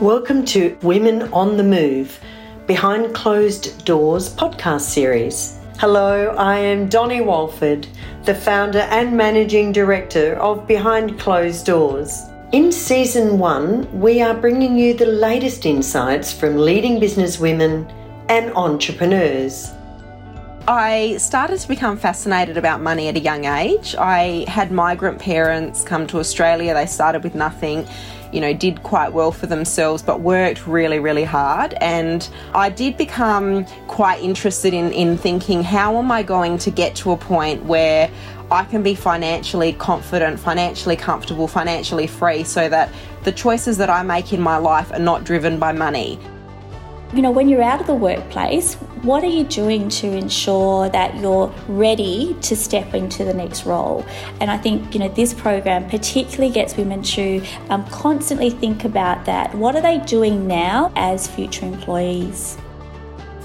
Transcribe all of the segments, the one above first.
Welcome to Women on the Move, Behind Closed Doors podcast series. Hello, I am Donnie Walford, the founder and managing director of Behind Closed Doors. In season one, we are bringing you the latest insights from leading business women and entrepreneurs. I started to become fascinated about money at a young age. I had migrant parents come to Australia, they started with nothing you know, did quite well for themselves, but worked really, really hard. And I did become quite interested in, in thinking, how am I going to get to a point where I can be financially confident, financially comfortable, financially free, so that the choices that I make in my life are not driven by money. You know, when you're out of the workplace, what are you doing to ensure that you're ready to step into the next role? And I think, you know, this program particularly gets women to um, constantly think about that. What are they doing now as future employees?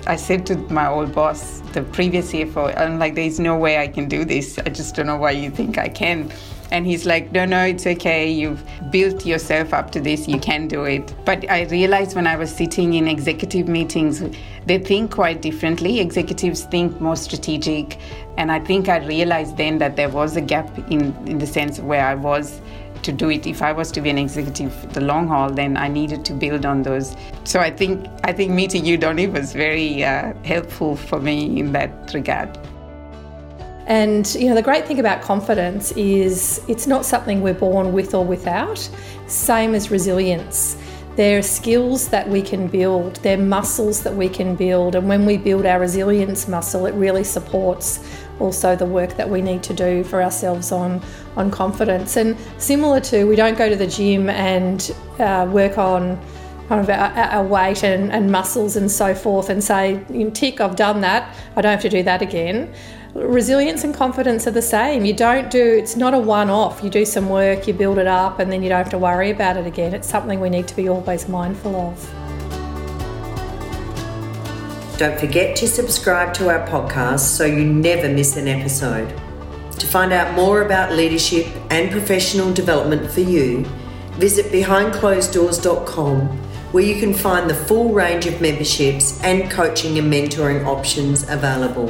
I said to my old boss, the previous CFO, I'm like, there's no way I can do this. I just don't know why you think I can. And he's like, no, no, it's okay. You've built yourself up to this. You can do it. But I realized when I was sitting in executive meetings, they think quite differently. Executives think more strategic. And I think I realized then that there was a gap in, in the sense where I was to do it if i was to be an executive the long haul then i needed to build on those so i think i think meeting you donnie was very uh, helpful for me in that regard and you know the great thing about confidence is it's not something we're born with or without. Same as resilience. They're skills that we can build, they're muscles that we can build, and when we build our resilience muscle, it really supports also the work that we need to do for ourselves on, on confidence. And similar to, we don't go to the gym and uh, work on kind of our, our weight and, and, muscles and so forth and say, tick, I've done that, I don't have to do that again resilience and confidence are the same. You don't do, it's not a one off. You do some work, you build it up, and then you don't have to worry about it again. It's something we need to be always mindful of. Don't forget to subscribe to our podcast so you never miss an episode. To find out more about leadership and professional development for you, visit behindcloseddoors.com where you can find the full range of memberships and coaching and mentoring options available.